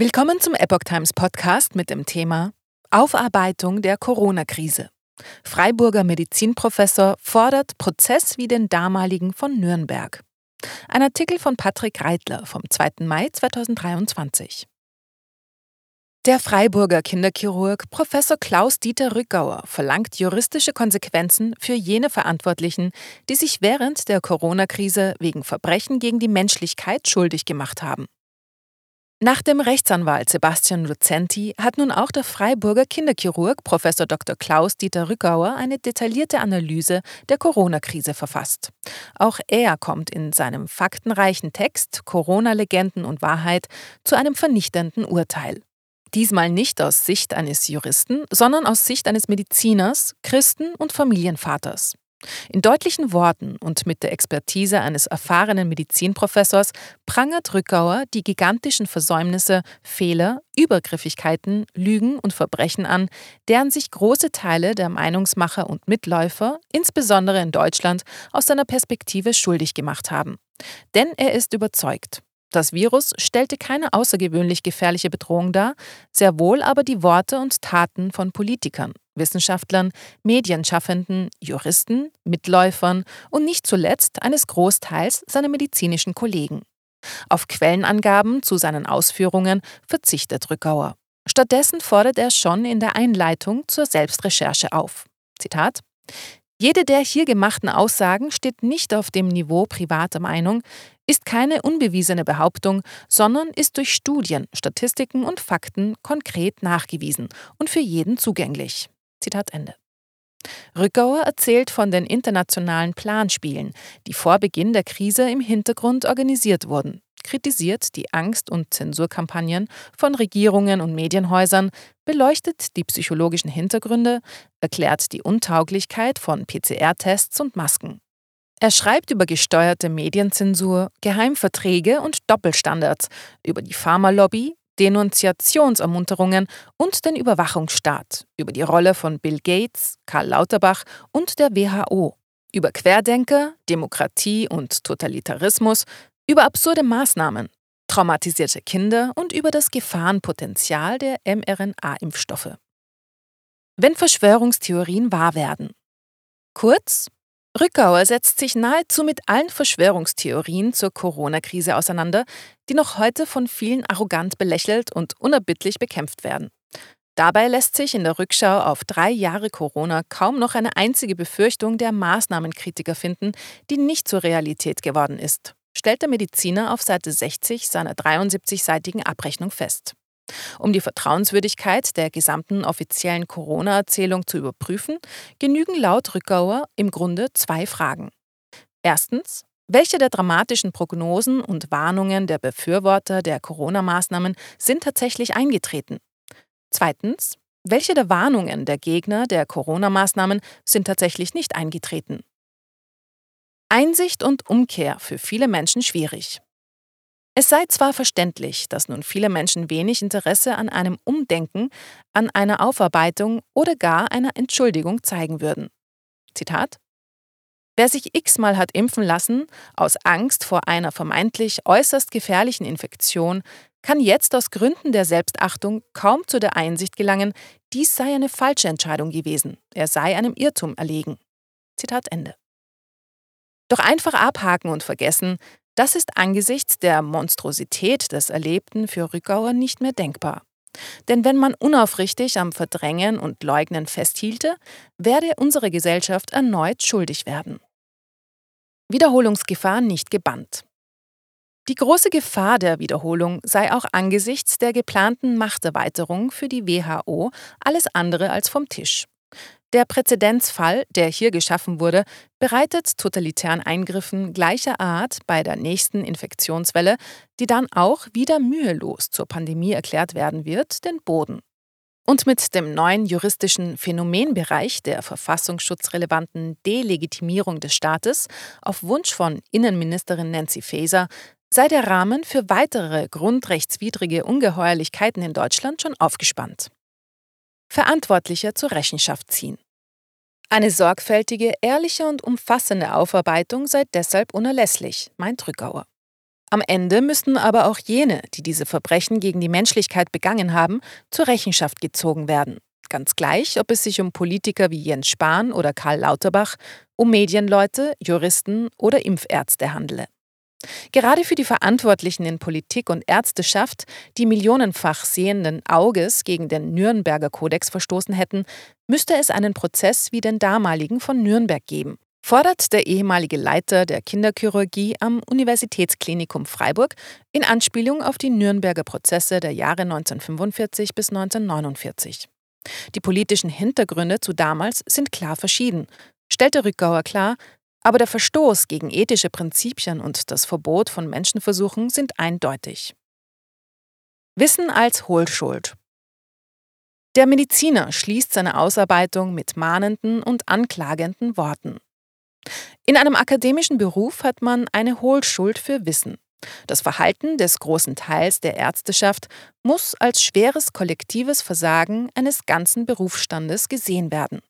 Willkommen zum Epoch Times Podcast mit dem Thema Aufarbeitung der Corona-Krise. Freiburger Medizinprofessor fordert Prozess wie den damaligen von Nürnberg. Ein Artikel von Patrick Reitler vom 2. Mai 2023. Der Freiburger Kinderchirurg Professor Klaus-Dieter Rückauer verlangt juristische Konsequenzen für jene Verantwortlichen, die sich während der Corona-Krise wegen Verbrechen gegen die Menschlichkeit schuldig gemacht haben. Nach dem Rechtsanwalt Sebastian Lucenti hat nun auch der Freiburger Kinderchirurg Professor Dr. Klaus-Dieter Rückauer eine detaillierte Analyse der Corona-Krise verfasst. Auch er kommt in seinem faktenreichen Text Corona-Legenden und Wahrheit zu einem vernichtenden Urteil. Diesmal nicht aus Sicht eines Juristen, sondern aus Sicht eines Mediziners, Christen und Familienvaters. In deutlichen Worten und mit der Expertise eines erfahrenen Medizinprofessors prangert Rückauer die gigantischen Versäumnisse, Fehler, Übergriffigkeiten, Lügen und Verbrechen an, deren sich große Teile der Meinungsmacher und Mitläufer, insbesondere in Deutschland, aus seiner Perspektive schuldig gemacht haben. Denn er ist überzeugt, das Virus stellte keine außergewöhnlich gefährliche Bedrohung dar, sehr wohl aber die Worte und Taten von Politikern, Wissenschaftlern, Medienschaffenden, Juristen, Mitläufern und nicht zuletzt eines Großteils seiner medizinischen Kollegen. Auf Quellenangaben zu seinen Ausführungen verzichtet Rückauer. Stattdessen fordert er schon in der Einleitung zur Selbstrecherche auf. Zitat jede der hier gemachten Aussagen steht nicht auf dem Niveau privater Meinung, ist keine unbewiesene Behauptung, sondern ist durch Studien, Statistiken und Fakten konkret nachgewiesen und für jeden zugänglich. Zitat Ende. Rückauer erzählt von den internationalen Planspielen, die vor Beginn der Krise im Hintergrund organisiert wurden kritisiert die Angst- und Zensurkampagnen von Regierungen und Medienhäusern, beleuchtet die psychologischen Hintergründe, erklärt die Untauglichkeit von PCR-Tests und Masken. Er schreibt über gesteuerte Medienzensur, Geheimverträge und Doppelstandards, über die Pharmalobby, Denunziationsermunterungen und den Überwachungsstaat, über die Rolle von Bill Gates, Karl Lauterbach und der WHO, über Querdenker, Demokratie und Totalitarismus über absurde Maßnahmen, traumatisierte Kinder und über das Gefahrenpotenzial der mRNA-Impfstoffe. Wenn Verschwörungstheorien wahr werden. Kurz, Rückauer setzt sich nahezu mit allen Verschwörungstheorien zur Corona-Krise auseinander, die noch heute von vielen arrogant belächelt und unerbittlich bekämpft werden. Dabei lässt sich in der Rückschau auf drei Jahre Corona kaum noch eine einzige Befürchtung der Maßnahmenkritiker finden, die nicht zur Realität geworden ist stellt der Mediziner auf Seite 60 seiner 73-seitigen Abrechnung fest. Um die Vertrauenswürdigkeit der gesamten offiziellen Corona-Erzählung zu überprüfen, genügen laut Rückauer im Grunde zwei Fragen. Erstens, welche der dramatischen Prognosen und Warnungen der Befürworter der Corona-Maßnahmen sind tatsächlich eingetreten? Zweitens, welche der Warnungen der Gegner der Corona-Maßnahmen sind tatsächlich nicht eingetreten? Einsicht und Umkehr für viele Menschen schwierig. Es sei zwar verständlich, dass nun viele Menschen wenig Interesse an einem Umdenken, an einer Aufarbeitung oder gar einer Entschuldigung zeigen würden. Zitat Wer sich x-mal hat impfen lassen, aus Angst vor einer vermeintlich äußerst gefährlichen Infektion, kann jetzt aus Gründen der Selbstachtung kaum zu der Einsicht gelangen, dies sei eine falsche Entscheidung gewesen, er sei einem Irrtum erlegen. Zitat Ende. Doch einfach abhaken und vergessen, das ist angesichts der Monstrosität des Erlebten für Rückauer nicht mehr denkbar. Denn wenn man unaufrichtig am Verdrängen und Leugnen festhielte, werde unsere Gesellschaft erneut schuldig werden. Wiederholungsgefahr nicht gebannt. Die große Gefahr der Wiederholung sei auch angesichts der geplanten Machterweiterung für die WHO alles andere als vom Tisch. Der Präzedenzfall, der hier geschaffen wurde, bereitet totalitären Eingriffen gleicher Art bei der nächsten Infektionswelle, die dann auch wieder mühelos zur Pandemie erklärt werden wird, den Boden. Und mit dem neuen juristischen Phänomenbereich der verfassungsschutzrelevanten Delegitimierung des Staates auf Wunsch von Innenministerin Nancy Faeser sei der Rahmen für weitere grundrechtswidrige Ungeheuerlichkeiten in Deutschland schon aufgespannt. Verantwortlicher zur Rechenschaft ziehen. Eine sorgfältige, ehrliche und umfassende Aufarbeitung sei deshalb unerlässlich, meint Rückauer. Am Ende müssten aber auch jene, die diese Verbrechen gegen die Menschlichkeit begangen haben, zur Rechenschaft gezogen werden. Ganz gleich, ob es sich um Politiker wie Jens Spahn oder Karl Lauterbach, um Medienleute, Juristen oder Impfärzte handele. Gerade für die Verantwortlichen in Politik und Ärzteschaft, die millionenfach sehenden Auges gegen den Nürnberger Kodex verstoßen hätten, müsste es einen Prozess wie den damaligen von Nürnberg geben, fordert der ehemalige Leiter der Kinderchirurgie am Universitätsklinikum Freiburg in Anspielung auf die Nürnberger Prozesse der Jahre 1945 bis 1949. Die politischen Hintergründe zu damals sind klar verschieden, stellte Rückgauer klar, aber der Verstoß gegen ethische Prinzipien und das Verbot von Menschenversuchen sind eindeutig. Wissen als Hohlschuld. Der Mediziner schließt seine Ausarbeitung mit mahnenden und anklagenden Worten. In einem akademischen Beruf hat man eine Hohlschuld für Wissen. Das Verhalten des großen Teils der Ärzteschaft muss als schweres kollektives Versagen eines ganzen Berufsstandes gesehen werden.